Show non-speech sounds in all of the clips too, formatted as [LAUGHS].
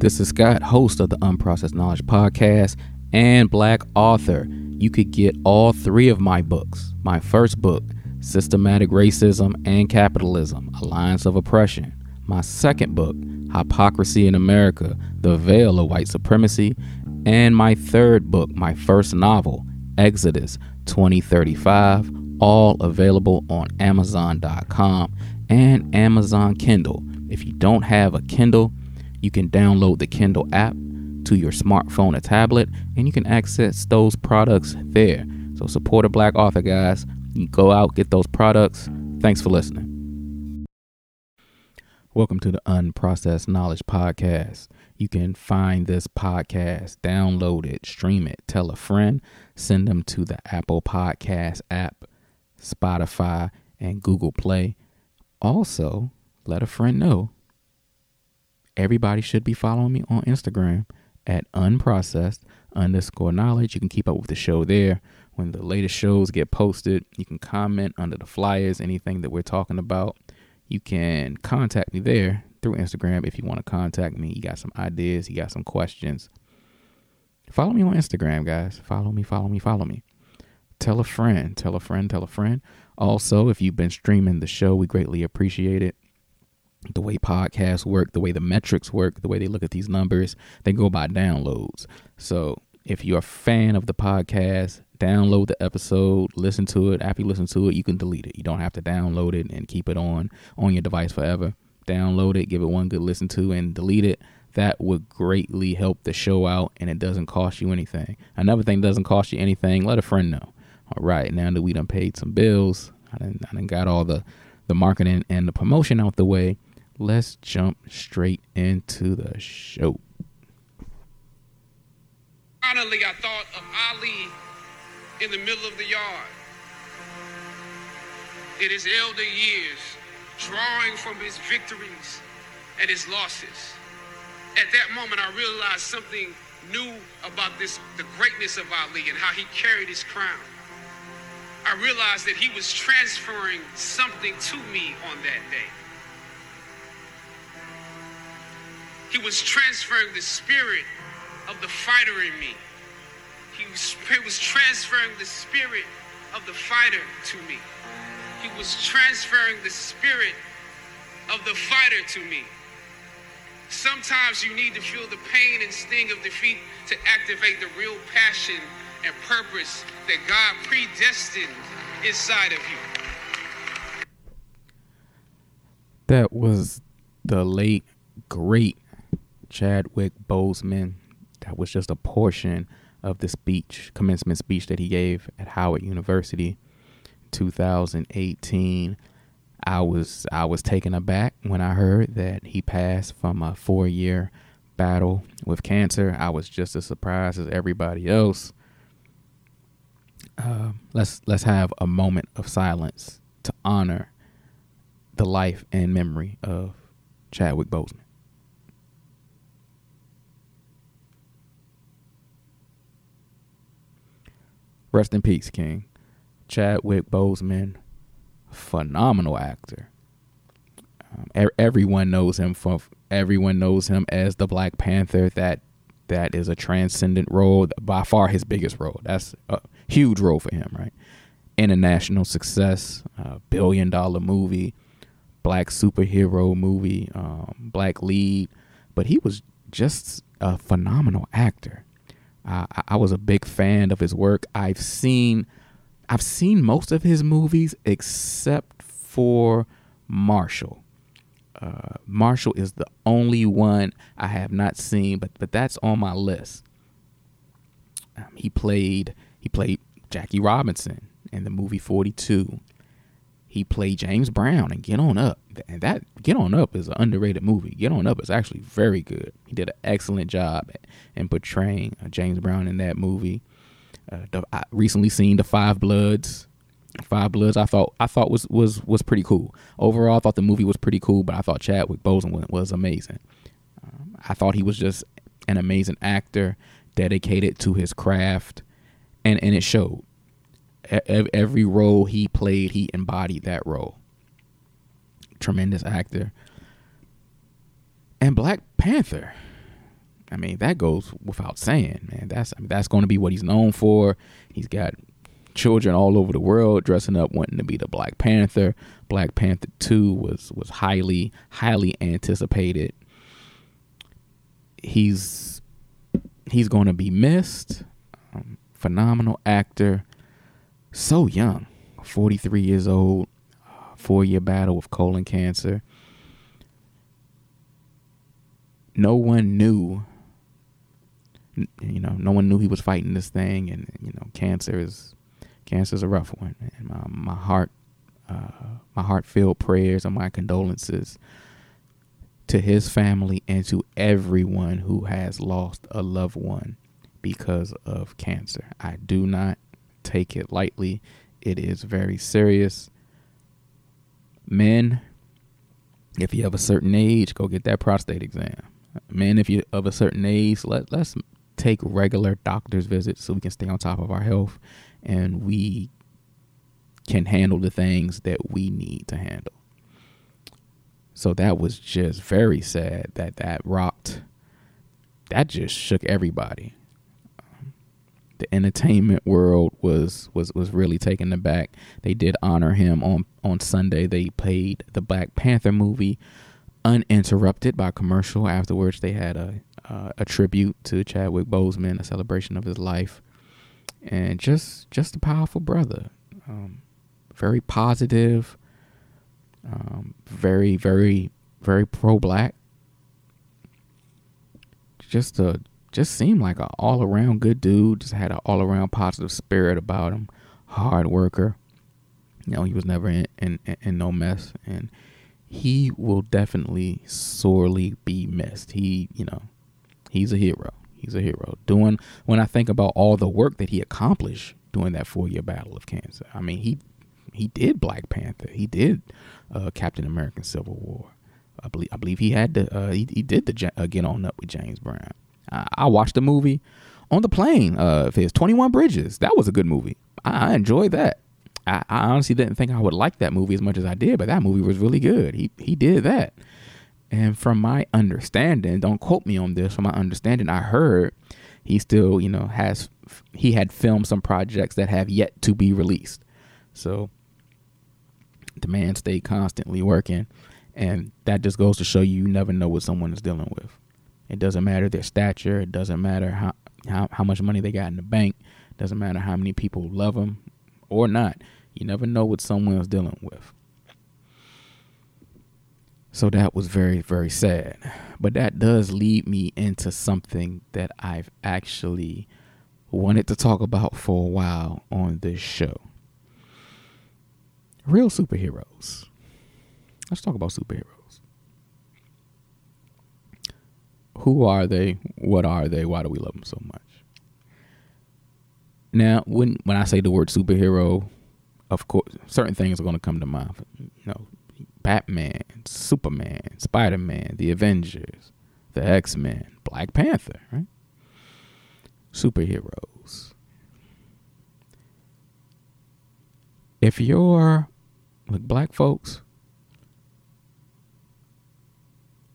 This is Scott, host of the Unprocessed Knowledge Podcast and Black author. You could get all three of my books. My first book, Systematic Racism and Capitalism Alliance of Oppression. My second book, Hypocrisy in America The Veil of White Supremacy. And my third book, my first novel, Exodus 2035, all available on Amazon.com and Amazon Kindle. If you don't have a Kindle, you can download the Kindle app to your smartphone or tablet, and you can access those products there. So support a black author, guys. You go out, get those products. Thanks for listening. Welcome to the Unprocessed Knowledge Podcast. You can find this podcast, download it, stream it, tell a friend, send them to the Apple Podcast app, Spotify, and Google Play. Also, let a friend know everybody should be following me on Instagram at unprocessed underscore knowledge. You can keep up with the show there. When the latest shows get posted, you can comment under the flyers, anything that we're talking about. You can contact me there through Instagram if you want to contact me. You got some ideas, you got some questions. Follow me on Instagram, guys. Follow me, follow me, follow me. Tell a friend, tell a friend, tell a friend. Also, if you've been streaming the show, we greatly appreciate it the way podcasts work, the way the metrics work, the way they look at these numbers, they go by downloads. So if you're a fan of the podcast, download the episode, listen to it. After you listen to it, you can delete it. You don't have to download it and keep it on on your device forever. Download it, give it one good listen to, and delete it. That would greatly help the show out, and it doesn't cost you anything. Another thing doesn't cost you anything. Let a friend know. All right, now that we done paid some bills, I done, I done got all the the marketing and the promotion out the way let's jump straight into the show. Finally, I thought of Ali in the middle of the yard. In his elder years, drawing from his victories and his losses. At that moment, I realized something new about this, the greatness of Ali and how he carried his crown. I realized that he was transferring something to me on that day. He was transferring the spirit of the fighter in me. He was, he was transferring the spirit of the fighter to me. He was transferring the spirit of the fighter to me. Sometimes you need to feel the pain and sting of defeat to activate the real passion and purpose that God predestined inside of you. That was the late, great Chadwick Boseman. That was just a portion of the speech, commencement speech that he gave at Howard University 2018. I was I was taken aback when I heard that he passed from a four year battle with cancer. I was just as surprised as everybody else. Uh, let's let's have a moment of silence to honor the life and memory of Chadwick Boseman. Rest in peace, King. Chadwick Boseman, phenomenal actor. Um, er- everyone knows him from everyone knows him as the Black Panther. That that is a transcendent role, by far his biggest role. That's a huge role for him, right? International success, uh, billion dollar movie, black superhero movie, um, black lead, but he was just a phenomenal actor. Uh, I was a big fan of his work. I've seen, I've seen most of his movies except for Marshall. Uh, Marshall is the only one I have not seen, but but that's on my list. Um, he played he played Jackie Robinson in the movie Forty Two. He played James Brown and Get On Up, and that Get On Up is an underrated movie. Get On Up is actually very good. He did an excellent job in portraying uh, James Brown in that movie. Uh, the, I recently seen the Five Bloods. Five Bloods, I thought I thought was was was pretty cool. Overall, I thought the movie was pretty cool, but I thought Chadwick Boseman was amazing. Um, I thought he was just an amazing actor, dedicated to his craft, and and it showed every role he played, he embodied that role. Tremendous actor. And Black Panther. I mean, that goes without saying, man. That's I mean, that's going to be what he's known for. He's got children all over the world dressing up wanting to be the Black Panther. Black Panther 2 was was highly highly anticipated. He's he's going to be missed. Um, phenomenal actor. So young. 43 years old. 4-year battle with colon cancer. No one knew you know, no one knew he was fighting this thing and you know, cancer is Cancer is a rough one, and my my heart, uh, my heart-filled prayers and my condolences to his family and to everyone who has lost a loved one because of cancer. I do not take it lightly. It is very serious. Men, if you have a certain age, go get that prostate exam. Men, if you're of a certain age, let let's take regular doctor's visits so we can stay on top of our health and we can handle the things that we need to handle. So that was just very sad that that rocked. That just shook everybody. The entertainment world was was was really taken aback. They did honor him on on Sunday. They played the Black Panther movie uninterrupted by commercial. Afterwards, they had a uh, a tribute to Chadwick Boseman, a celebration of his life and just just a powerful brother. Um, very positive, um, very very very pro black. Just a just seemed like an all around good dude. Just had an all around positive spirit about him. Hard worker. You know, he was never in, in, in no mess, and he will definitely sorely be missed. He, you know, he's a hero. He's a hero. Doing when I think about all the work that he accomplished during that four year battle of cancer. I mean, he he did Black Panther. He did uh, Captain American Civil War. I believe I believe he had the uh, he, he did the uh, Get On Up with James Brown. I, watched the movie on the plane uh, of his Twenty One Bridges. That was a good movie. I, I enjoyed that. I, I, honestly didn't think I would like that movie as much as I did, but that movie was really good. He he did that. And from my understanding, don't quote me on this, from my understanding, I heard he still, you know, has he had filmed some projects that have yet to be released. So the man stayed constantly working, and that just goes to show you you never know what someone is dealing with. It doesn't matter their stature. It doesn't matter how how, how much money they got in the bank. It doesn't matter how many people love them or not. You never know what someone is dealing with. So that was very, very sad. But that does lead me into something that I've actually wanted to talk about for a while on this show. Real superheroes. Let's talk about superheroes. Who are they? What are they? Why do we love them so much? Now, when when I say the word superhero, of course, certain things are going to come to mind. You know, Batman, Superman, Spider Man, the Avengers, the X Men, Black Panther, right? Superheroes. If you're like black folks,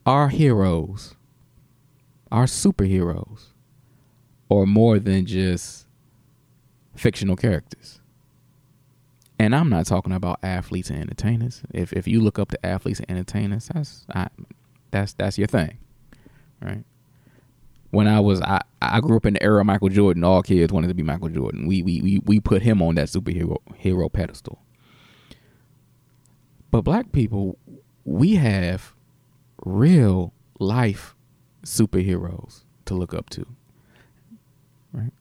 our heroes, our superheroes, or more than just fictional characters. And I'm not talking about athletes and entertainers. If if you look up to athletes and entertainers, that's I, that's that's your thing, right? When I was I, I grew up in the era of Michael Jordan. All kids wanted to be Michael Jordan. We we we, we put him on that superhero hero pedestal. But black people, we have real life superheroes to look up to. Right?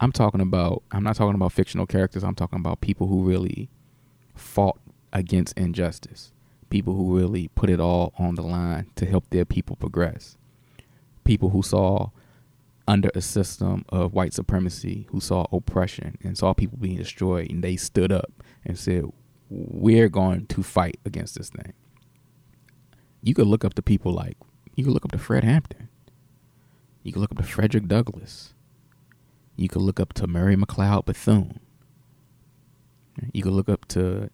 I'm talking about I'm not talking about fictional characters. I'm talking about people who really fought against injustice. People who really put it all on the line to help their people progress. People who saw under a system of white supremacy, who saw oppression and saw people being destroyed, and they stood up and said, We're going to fight against this thing. You could look up to people like, you could look up to Fred Hampton. You could look up to Frederick Douglass. You could look up to Mary McLeod Bethune. You can look up to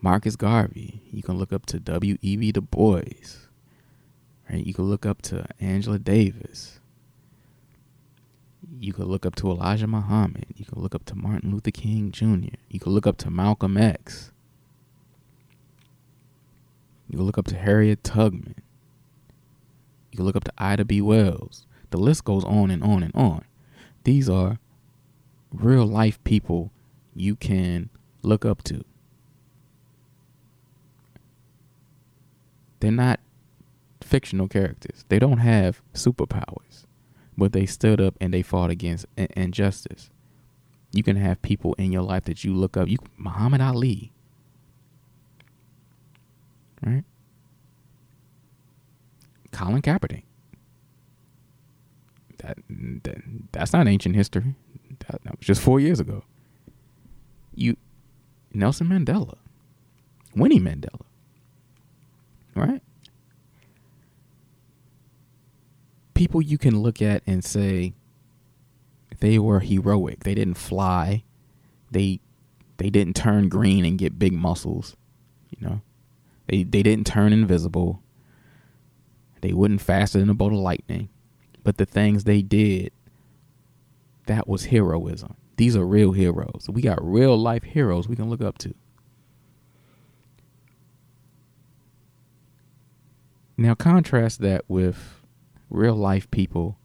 Marcus Garvey. You can look up to W.E.B. Du Bois. Right? You could look up to Angela Davis. You could look up to Elijah Muhammad. You could look up to Martin Luther King Jr. You could look up to Malcolm X. You could look up to Harriet Tubman. You could look up to Ida B. Wells. The list goes on and on and on. These are real life people you can look up to. They're not fictional characters. They don't have superpowers, but they stood up and they fought against injustice. You can have people in your life that you look up. You Muhammad Ali, right? Colin Kaepernick. That, that that's not ancient history. That, that was just four years ago. You, Nelson Mandela, Winnie Mandela, right? People you can look at and say they were heroic. They didn't fly. They they didn't turn green and get big muscles. You know, they they didn't turn invisible. They wouldn't faster than a bolt of lightning. But the things they did, that was heroism. These are real heroes. We got real life heroes we can look up to. Now contrast that with real life people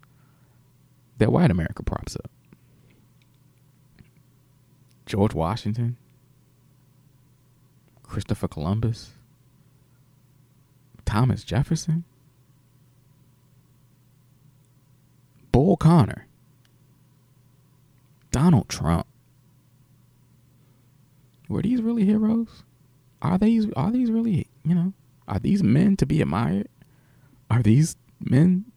that white America props up. George Washington, Christopher Columbus, Thomas Jefferson, Bull Connor, Donald Trump. Were these really heroes? Are these are these really, you know, are these men to be admired? Are these men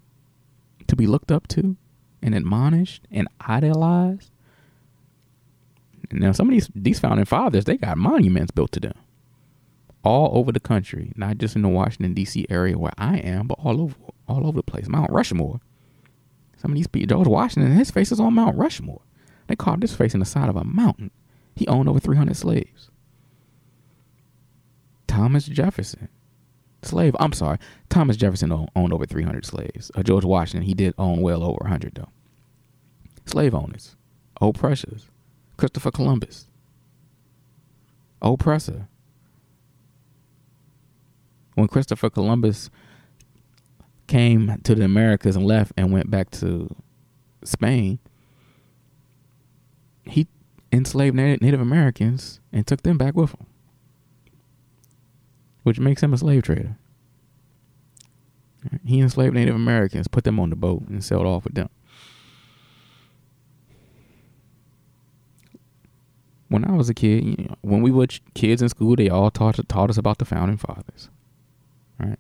to be looked up to and admonished and idolized? Now some of these these founding fathers, they got monuments built to them. All over the country, not just in the Washington D.C. area where I am, but all over all over the place. Mount Rushmore. Some of these people, George Washington, his face is on Mount Rushmore. They carved his face in the side of a mountain. He owned over 300 slaves. Thomas Jefferson, slave. I'm sorry. Thomas Jefferson owned, over 300 slaves. Uh, George Washington, he did own well over 100 though. Slave owners, oppressors. Christopher Columbus, oppressor. When Christopher Columbus came to the Americas and left and went back to Spain, he enslaved Native Americans and took them back with him, which makes him a slave trader. He enslaved Native Americans, put them on the boat, and sailed off with them. When I was a kid, you know, when we were kids in school, they all taught taught us about the founding fathers, right?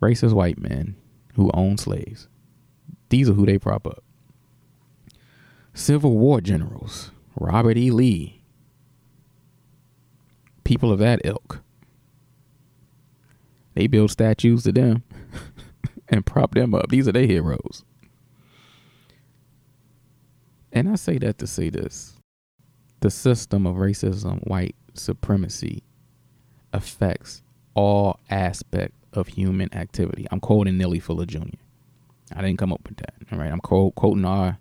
Racist white men who own slaves. These are who they prop up. Civil War generals, Robert E. Lee, people of that ilk. They build statues to them [LAUGHS] and prop them up. These are their heroes. And I say that to say this the system of racism, white supremacy affects all aspects of human activity. I'm quoting Neely Fuller Jr. I didn't come up with that. All right, I'm quote, quoting our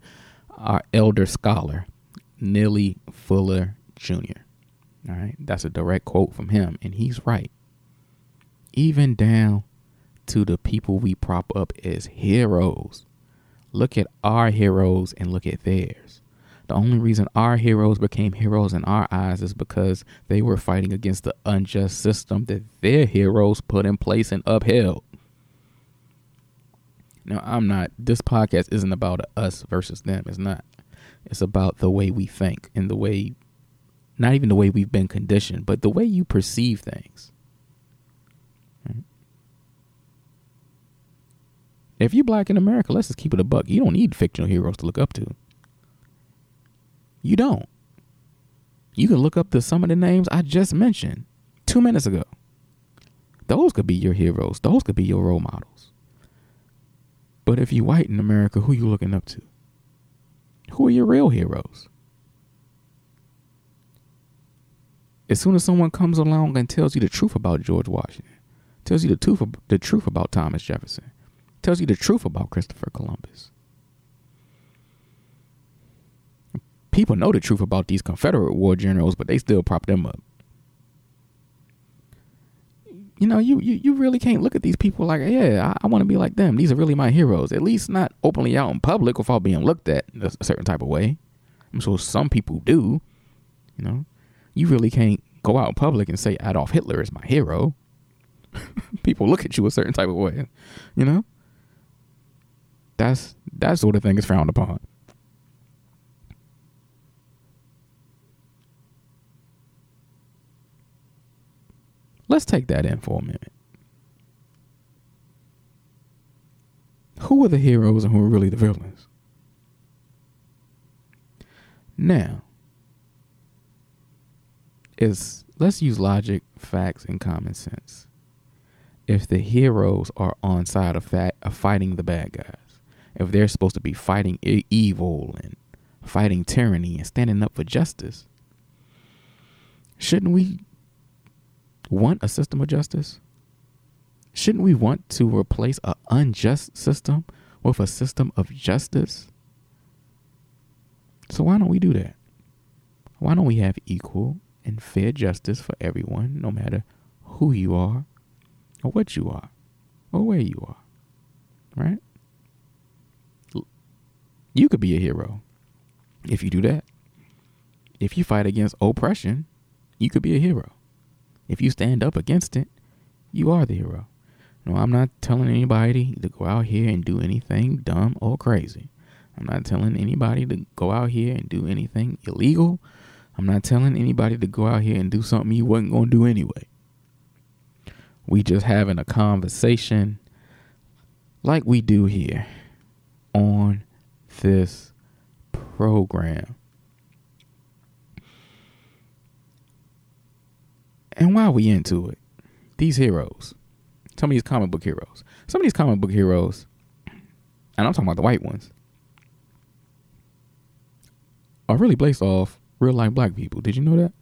our elder scholar, Neely Fuller Jr. All right, that's a direct quote from him, and he's right. Even down to the people we prop up as heroes. Look at our heroes and look at theirs. The only reason our heroes became heroes in our eyes is because they were fighting against the unjust system that their heroes put in place and upheld. Now, I'm not, this podcast isn't about us versus them. It's not. It's about the way we think and the way, not even the way we've been conditioned, but the way you perceive things. If you're black in America, let's just keep it a buck. You don't need fictional heroes to look up to. You don't. You can look up to some of the names I just mentioned two minutes ago. Those could be your heroes. Those could be your role models. But if you're white in America, who are you looking up to? Who are your real heroes? as soon as someone comes along and tells you the truth about George Washington, tells you the truth the truth about Thomas Jefferson, tells you the truth about Christopher Columbus. People know the truth about these Confederate war generals, but they still prop them up. You know, you you, you really can't look at these people like, yeah, I, I want to be like them. These are really my heroes. At least not openly out in public without being looked at a certain type of way. I'm sure some people do. You know, you really can't go out in public and say Adolf Hitler is my hero. [LAUGHS] people look at you a certain type of way. You know, that's that sort of thing is frowned upon. Let's take that in for a minute. Who are the heroes and who are really the villains? Now, is let's use logic, facts, and common sense. If the heroes are on side of, fat, of fighting the bad guys, if they're supposed to be fighting evil and fighting tyranny and standing up for justice, shouldn't we want a system of justice? Shouldn't we want to replace an unjust system with a system of justice? So why don't we do that? Why don't we have equal and fair justice for everyone, no matter who you are, or what you are, or where you are? Right? You could be a hero if you do that. If you fight against oppression, you could be a hero. If you stand up against it, you are the hero. No, I'm not telling anybody to go out here and do anything dumb or crazy. I'm not telling anybody to go out here and do anything illegal. I'm not telling anybody to go out here and do something you wasn't going to do anyway. We just having a conversation like we do here on this program. And why are we into it? These heroes. Some of these comic book heroes. Some of these comic book heroes, and I'm talking about the white ones, are really based off real life black people. Did you know that?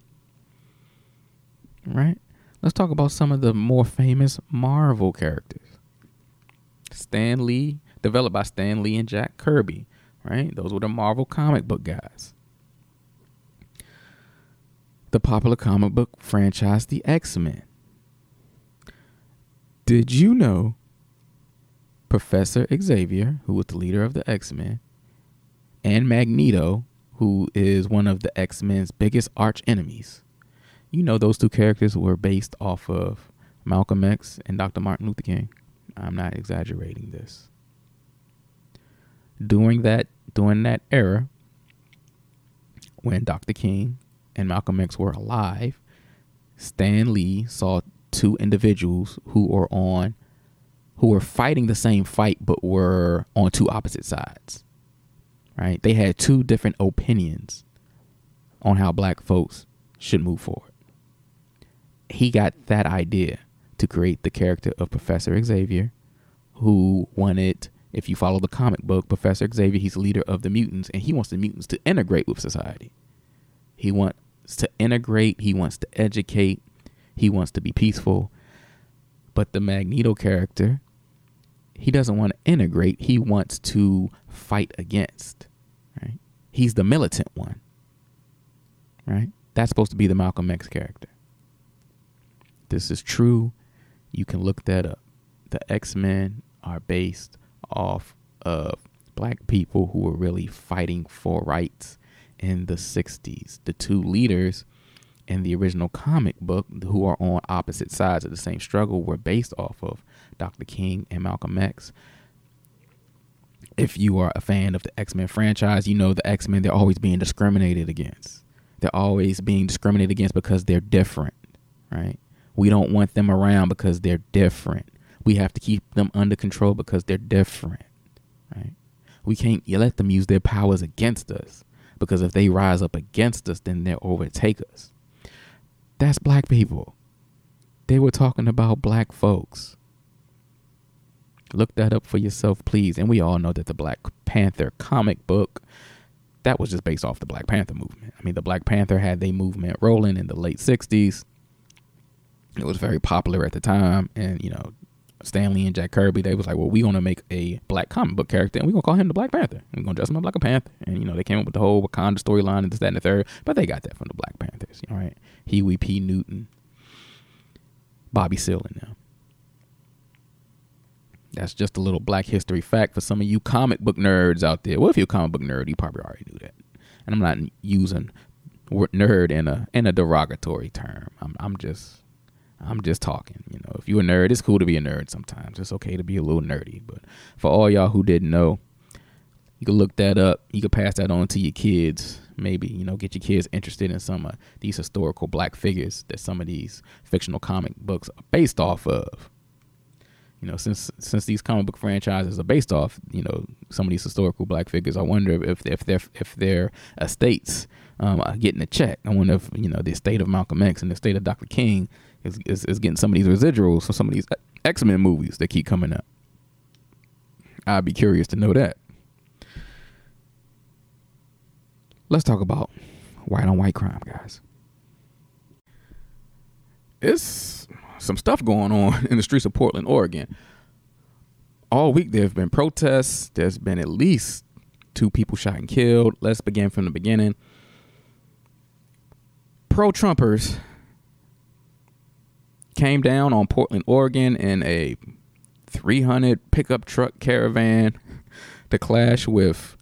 Right? Let's talk about some of the more famous Marvel characters. Stan Lee, developed by Stan Lee and Jack Kirby, right? Those were the Marvel comic book guys the popular comic book franchise, the X Men. Did you know Professor Xavier, who was the leader of the X Men, and Magneto, who is one of the X Men's biggest arch enemies? You know, those two characters were based off of Malcolm X and Dr. Martin Luther King. I'm not exaggerating this. During that during that era, when Dr. King and Malcolm X were alive, Stan Lee saw two individuals who were on who were fighting the same fight but were on two opposite sides. Right? They had two different opinions on how black folks should move forward. He got that idea to create the character of Professor Xavier, who wanted, if you follow the comic book, Professor Xavier, he's the leader of the mutants, and he wants the mutants to integrate with society. He want to integrate, he wants to educate, he wants to be peaceful. But the Magneto character, he doesn't want to integrate, he wants to fight against. Right? He's the militant one. Right? That's supposed to be the Malcolm X character. This is true. You can look that up. The X-Men are based off of black people who were really fighting for rights in the 60s. The two leaders in the original comic book, who are on opposite sides of the same struggle, were based off of Dr. King and Malcolm X. If you are a fan of the X Men franchise, you know the X Men, they're always being discriminated against. They're always being discriminated against because they're different, right? We don't want them around because they're different. We have to keep them under control because they're different, right? We can't let them use their powers against us because if they rise up against us, then they'll overtake us. That's black people. They were talking about black folks. Look that up for yourself, please. And we all know that the Black Panther comic book, that was just based off the Black Panther movement. I mean, the Black Panther had their movement rolling in the late '60s. It was very popular at the time, and you know, Stan Lee and Jack Kirby, they was like, well, we gonna make a black comic book character, and we're gonna call him the Black Panther. We're gonna dress him up like a panther, and you know, they came up with the whole Wakanda storyline and this, that, and the third. But they got that from the Black Panthers, all right? Huey P. Newton, Bobby Seale, them. That's just a little black history fact for some of you comic book nerds out there. Well, if you're a comic book nerd, you probably already knew that. And I'm not using nerd in a in a derogatory term. I'm I'm just I'm just talking. You know, if you're a nerd, it's cool to be a nerd sometimes. It's okay to be a little nerdy. But for all y'all who didn't know, you can look that up. You can pass that on to your kids. Maybe, you know, get your kids interested in some of these historical black figures that some of these fictional comic books are based off of you know, since since these comic book franchises are based off, you know, some of these historical black figures, I wonder if if their if their estates um, are getting a check. I wonder if you know the estate of Malcolm X and the estate of Dr. King is is, is getting some of these residuals from some of these X Men movies that keep coming up. I'd be curious to know that. Let's talk about white on white crime, guys. It's some stuff going on [LAUGHS] in the streets of Portland, Oregon. All week there have been protests. There's been at least two people shot and killed. Let's begin from the beginning. Pro Trumpers came down on Portland, Oregon in a 300 pickup truck caravan [LAUGHS] to clash with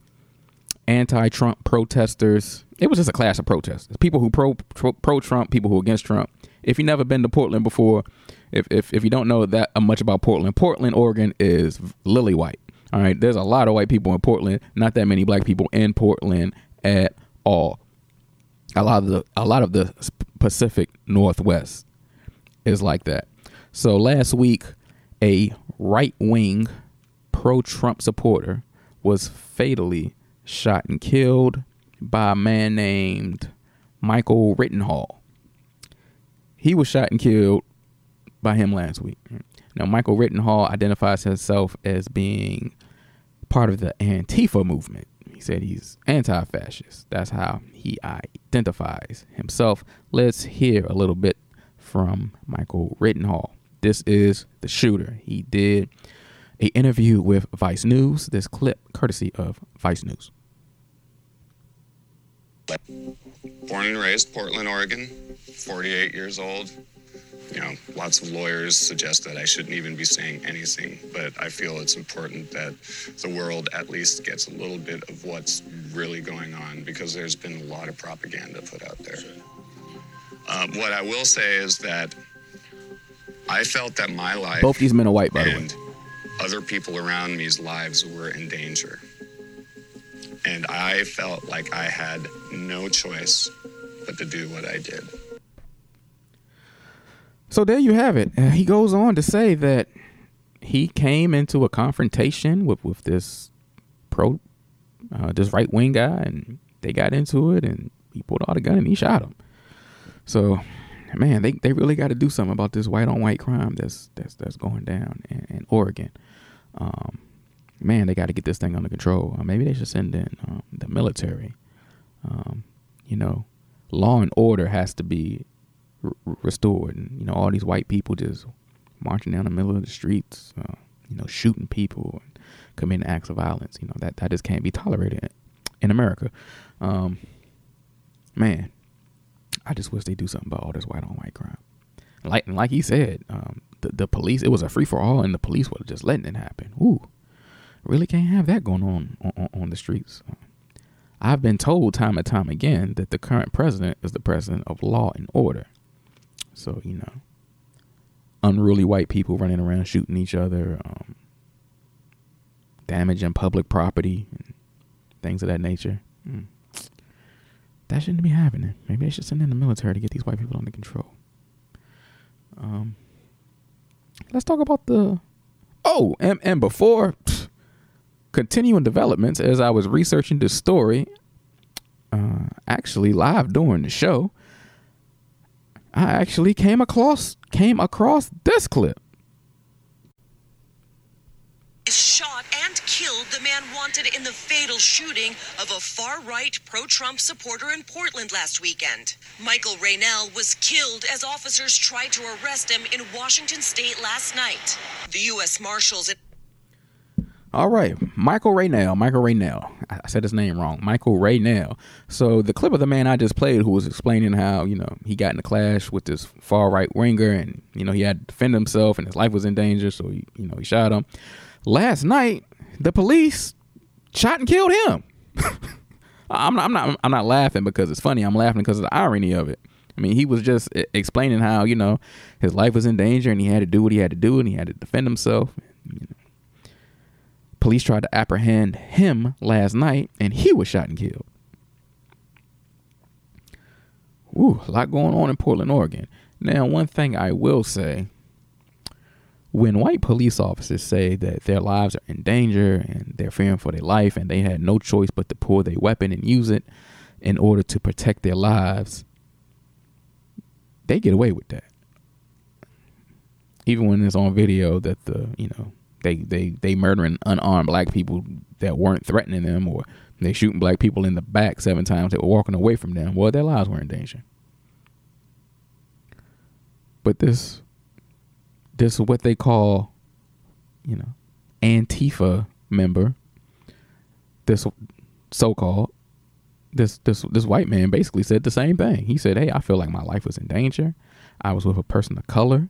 anti-Trump protesters. It was just a clash of protesters. People who pro pro Trump, people who against Trump if you've never been to Portland before, if, if, if you don't know that much about Portland, Portland, Oregon is lily white. All right. There's a lot of white people in Portland, not that many black people in Portland at all. A lot of the a lot of the Pacific Northwest is like that. So last week, a right wing pro Trump supporter was fatally shot and killed by a man named Michael Rittenhall. He was shot and killed by him last week. Now, Michael Rittenhall identifies himself as being part of the Antifa movement. He said he's anti fascist. That's how he identifies himself. Let's hear a little bit from Michael Rittenhall. This is the shooter. He did a interview with Vice News. This clip, courtesy of Vice News. Born and raised Portland, Oregon. 48 years old. You know, lots of lawyers suggest that I shouldn't even be saying anything, but I feel it's important that the world at least gets a little bit of what's really going on because there's been a lot of propaganda put out there. Um, what I will say is that I felt that my life. Both these men are white, by the way. Other people around me's lives were in danger. And I felt like I had no choice but to do what I did. So there you have it. Uh, he goes on to say that he came into a confrontation with with this pro, uh, this right wing guy, and they got into it, and he pulled out a gun and he shot him. So, man, they, they really got to do something about this white on white crime that's that's that's going down in, in Oregon. Um, man, they got to get this thing under control. Uh, maybe they should send in um, the military. Um, you know, law and order has to be restored. And you know, all these white people just marching down the middle of the streets, uh, you know, shooting people and committing acts of violence. You know, that that just can't be tolerated in America. Um, man, I just wish they do something about all this white on white crime. Like like he said, um, the the police it was a free for all, and the police were just letting it happen. Ooh, really can't have that going on on, on the streets. I've been told time and time again that the current president is the president of law and order. So you know, unruly white people running around shooting each other, um, damaging public property, and things of that nature. Mm. That shouldn't be happening. Maybe they should send in the military to get these white people under control. Um, let's talk about the. Oh, and and before pff, [SNIFFS] continuing developments, as I was researching this story, uh, actually live during the show, I actually came across came across this clip. And killed the man wanted in the fatal shooting of a far right pro Trump supporter in Portland last weekend. Michael Reinoehl was killed as officers tried to arrest him in Washington state last night. The U.S. Marshals. All right, Michael Reinoehl. Michael Reinoehl. I said his name wrong. Michael Reinoehl. So the clip of the man I just played, who was explaining how you know he got in a clash with this far right winger, and you know he had to defend himself, and his life was in danger, so he, you know he shot him. Last night, the police shot and killed him. [LAUGHS] I'm not, I'm not. I'm not laughing because it's funny. I'm laughing because of the irony of it. I mean, he was just explaining how you know his life was in danger, and he had to do what he had to do, and he had to defend himself. You know Police tried to apprehend him last night and he was shot and killed. Ooh, a lot going on in Portland, Oregon. Now, one thing I will say when white police officers say that their lives are in danger and they're fearing for their life and they had no choice but to pull their weapon and use it in order to protect their lives, they get away with that. Even when it's on video that the, you know, they they they murdering unarmed black people that weren't threatening them, or they shooting black people in the back seven times that were walking away from them. Well, their lives were in danger. But this this is what they call, you know, Antifa member. This so-called this this this white man basically said the same thing. He said, "Hey, I feel like my life was in danger. I was with a person of color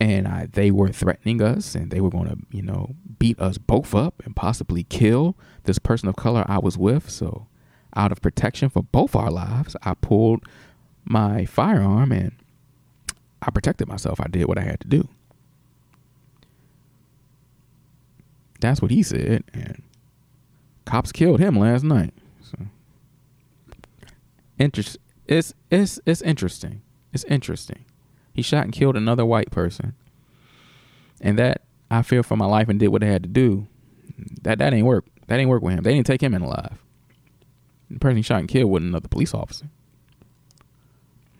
and I, they were threatening us and they were going to you know beat us both up and possibly kill this person of color i was with so out of protection for both our lives i pulled my firearm and i protected myself i did what i had to do that's what he said and cops killed him last night so interest it's it's it's interesting it's interesting he shot and killed another white person. And that I fear for my life and did what I had to do. That that ain't work. That ain't work with him. They didn't take him in alive. The person he shot and killed wasn't another police officer.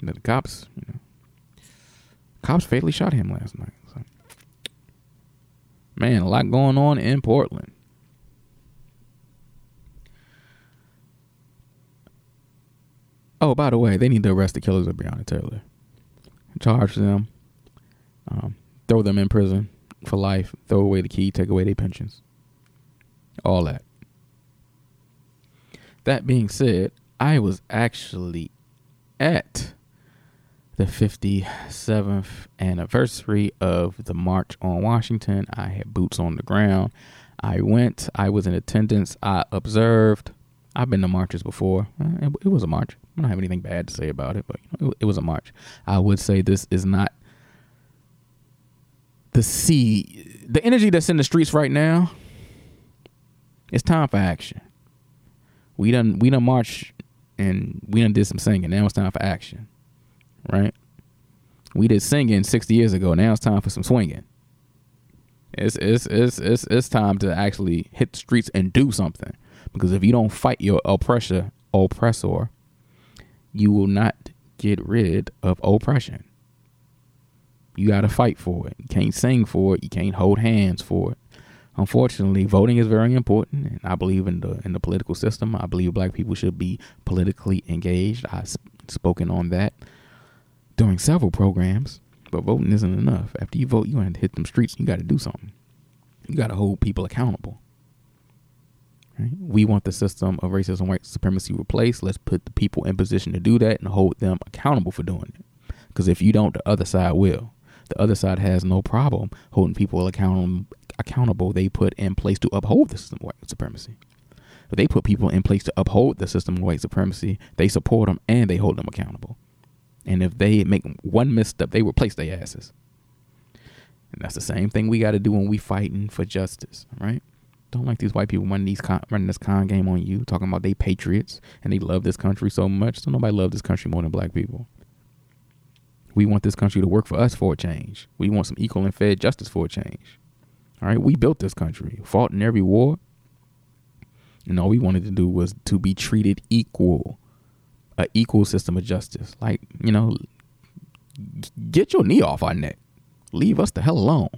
the cops, you know, cops fatally shot him last night. So. Man, a lot going on in Portland. Oh, by the way, they need to arrest the killers of Breonna Taylor charge them, um, throw them in prison for life, throw away the key, take away their pensions, all that. That being said, I was actually at the 57th anniversary of the March on Washington. I had boots on the ground. I went, I was in attendance, I observed. I've been to marches before. Uh, it, was a march. I don't have anything bad to say about it, but it, it was a march. I would say this is not the sea, the energy that's in the streets right now. It's time for action. We done we done march and we done did some singing. Now it's time for action, right? We did singing sixty years ago. Now it's time for some swinging. It's it's it's it's it's time to actually hit the streets and do something. Because if you don't fight your oppressor, oppressor, you will not get rid of oppression. You got to fight for it. You can't sing for it. You can't hold hands for it. Unfortunately, voting is very important, and I believe in the in the political system. I believe black people should be politically engaged. I've spoken on that during several programs, but voting isn't enough. After you vote, you got to hit them streets. You got to do something. You got to hold people accountable. Right? We want the system of racism, and white supremacy replaced. Let's put the people in position to do that and hold them accountable for doing it. Because if you don't, the other side will. The other side has no problem holding people accountable. Accountable, they put in place to uphold the system of white supremacy. If they put people in place to uphold the system of white supremacy, they support them and they hold them accountable. And if they make one misstep, they replace their asses. And that's the same thing we got to do when we fighting for justice, right? Don't like these white people running these con, running this con game on you, talking about they patriots and they love this country so much. So nobody love this country more than black people. We want this country to work for us for a change. We want some equal and fair justice for a change. All right, we built this country, fought in every war, and all we wanted to do was to be treated equal, a equal system of justice. Like you know, get your knee off our neck, leave us the hell alone.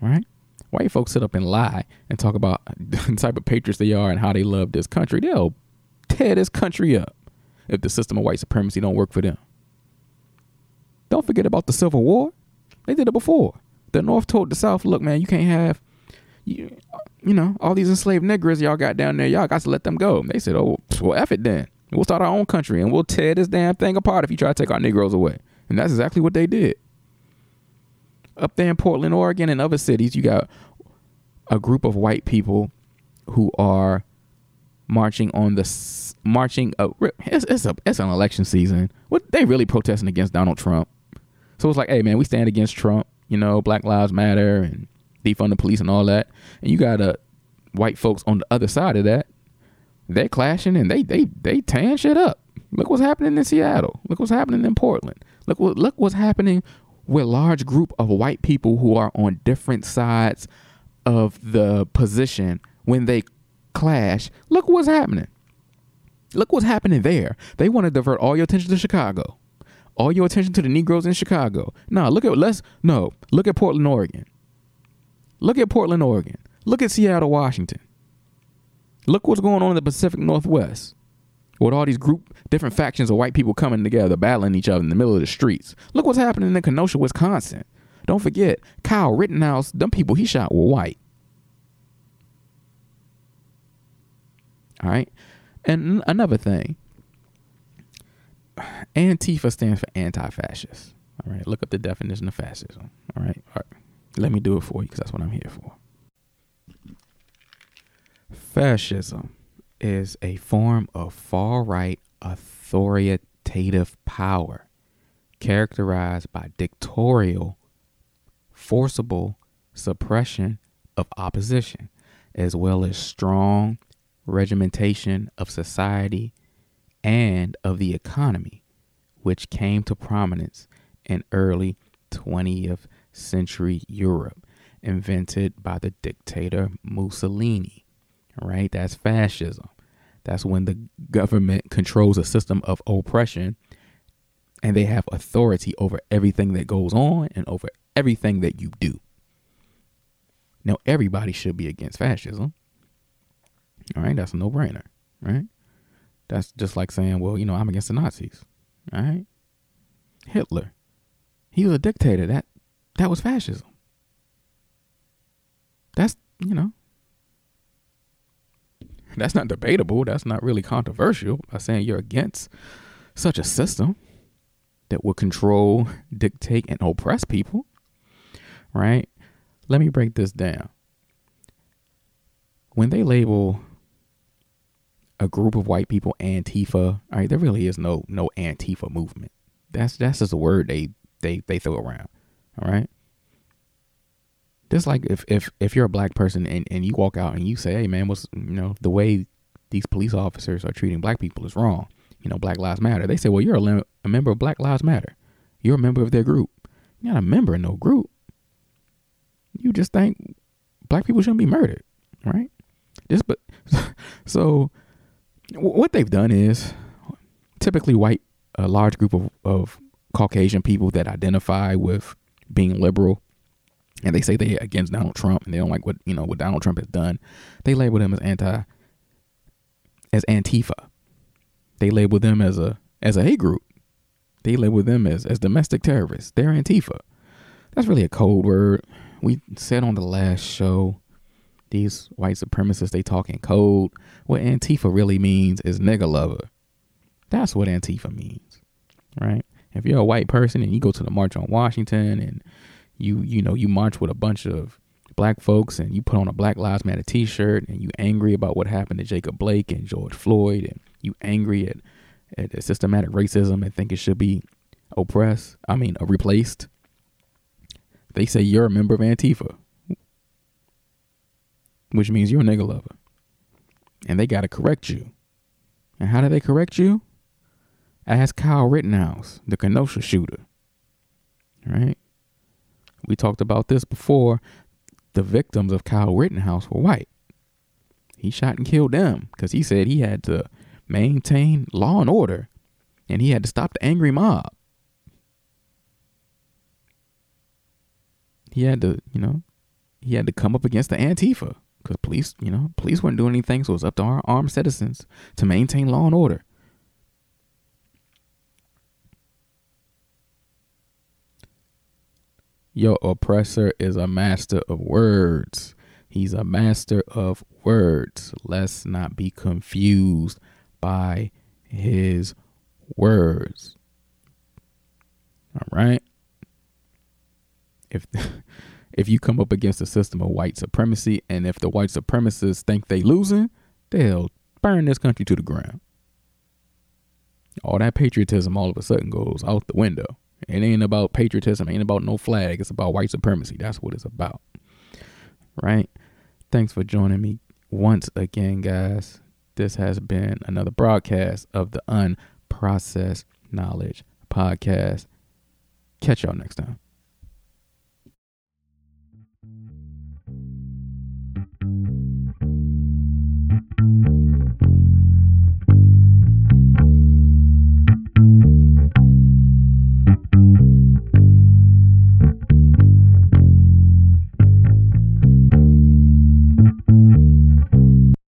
Right. white folks sit up and lie and talk about [LAUGHS] the type of patriots they are and how they love this country, they'll tear this country up if the system of white supremacy don't work for them. Don't forget about the Civil War. They did it before. The North told the South, look, man, you can't have you, you know, all these enslaved niggers y'all got down there, y'all got to let them go. And they said, oh, well, F it then. We'll start our own country and we'll tear this damn thing apart if you try to take our Negroes away. And that's exactly what they did. Up there in Portland, Oregon, and other cities, you got a group of white people who are marching on the marching. Uh, it's, it's a it's an election season. What they really protesting against Donald Trump. So it's like, hey man, we stand against Trump. You know, Black Lives Matter and defund the police and all that. And you got uh, white folks on the other side of that. They're clashing and they they they tearing shit up. Look what's happening in Seattle. Look what's happening in Portland. Look what look what's happening with large group of white people who are on different sides of the position when they clash. Look what's happening. Look what's happening there. They want to divert all your attention to Chicago. All your attention to the Negroes in Chicago. No, look at let's no, look at Portland, Oregon. Look at Portland, Oregon. Look at Seattle, Washington. Look what's going on in the Pacific Northwest. With all these group different factions of white people coming together battling each other in the middle of the streets. Look what's happening in kenosha wisconsin. Don't forget kyle rittenhouse them people he shot were white. All right? And another thing. Antifa stands for anti-fascist. All right? Look up the definition of fascism. All right? All right. Let me do it for you because that's what i'm here for fascism is a form of far right authoritative power characterized by dictatorial, forcible suppression of opposition, as well as strong regimentation of society and of the economy, which came to prominence in early 20th century Europe, invented by the dictator Mussolini right? That's fascism. That's when the government controls a system of oppression and they have authority over everything that goes on and over everything that you do. Now, everybody should be against fascism. All right, that's a no brainer, right? That's just like saying, well, you know, I'm against the Nazis. All right. Hitler, he was a dictator. That that was fascism. That's you know, that's not debatable. That's not really controversial by saying you're against such a system that will control, dictate, and oppress people. Right? Let me break this down. When they label a group of white people Antifa, all right, there really is no no Antifa movement. That's that's just a word they they they throw around. All right just like if if if you're a black person and, and you walk out and you say, hey man, what's you know the way these police officers are treating black people is wrong. You know, Black Lives Matter. They say, well, you're a, a member of Black Lives Matter. You're a member of their group. You're not a member of no group. You just think black people shouldn't be murdered, right? Just but [LAUGHS] so what they've done is typically white a large group of, of Caucasian people that identify with being liberal and they say they against Donald Trump and they don't like what you know what Donald Trump has done, they label them as anti as Antifa. They label them as a as a hate group. They label them as as domestic terrorists. They're Antifa. That's really a code word. We said on the last show, these white supremacists they talk in code. What Antifa really means is nigga lover. That's what Antifa means, right? If you're a white person and you go to the March on Washington and you you know you march with a bunch of black folks and you put on a Black Lives Matter T-shirt and you angry about what happened to Jacob Blake and George Floyd and you angry at, at systematic racism and think it should be oppressed. I mean, uh, replaced. They say you're a member of Antifa, which means you're a nigga lover, and they got to correct you. And how do they correct you? Ask Kyle Rittenhouse, the Kenosha shooter. Right? We talked about this before. The victims of Kyle Rittenhouse were white. He shot and killed them because he said he had to maintain law and order and he had to stop the angry mob. He had to, you know, he had to come up against the Antifa because police, you know, police weren't doing anything, so it was up to our armed citizens to maintain law and order. Your oppressor is a master of words. He's a master of words. Let's not be confused by his words. All right. If [LAUGHS] if you come up against a system of white supremacy and if the white supremacists think they losing, they'll burn this country to the ground. All that patriotism all of a sudden goes out the window. It ain't about patriotism, it ain't about no flag. It's about white supremacy. That's what it's about. Right? Thanks for joining me once again, guys. This has been another broadcast of the Unprocessed Knowledge Podcast. Catch y'all next time.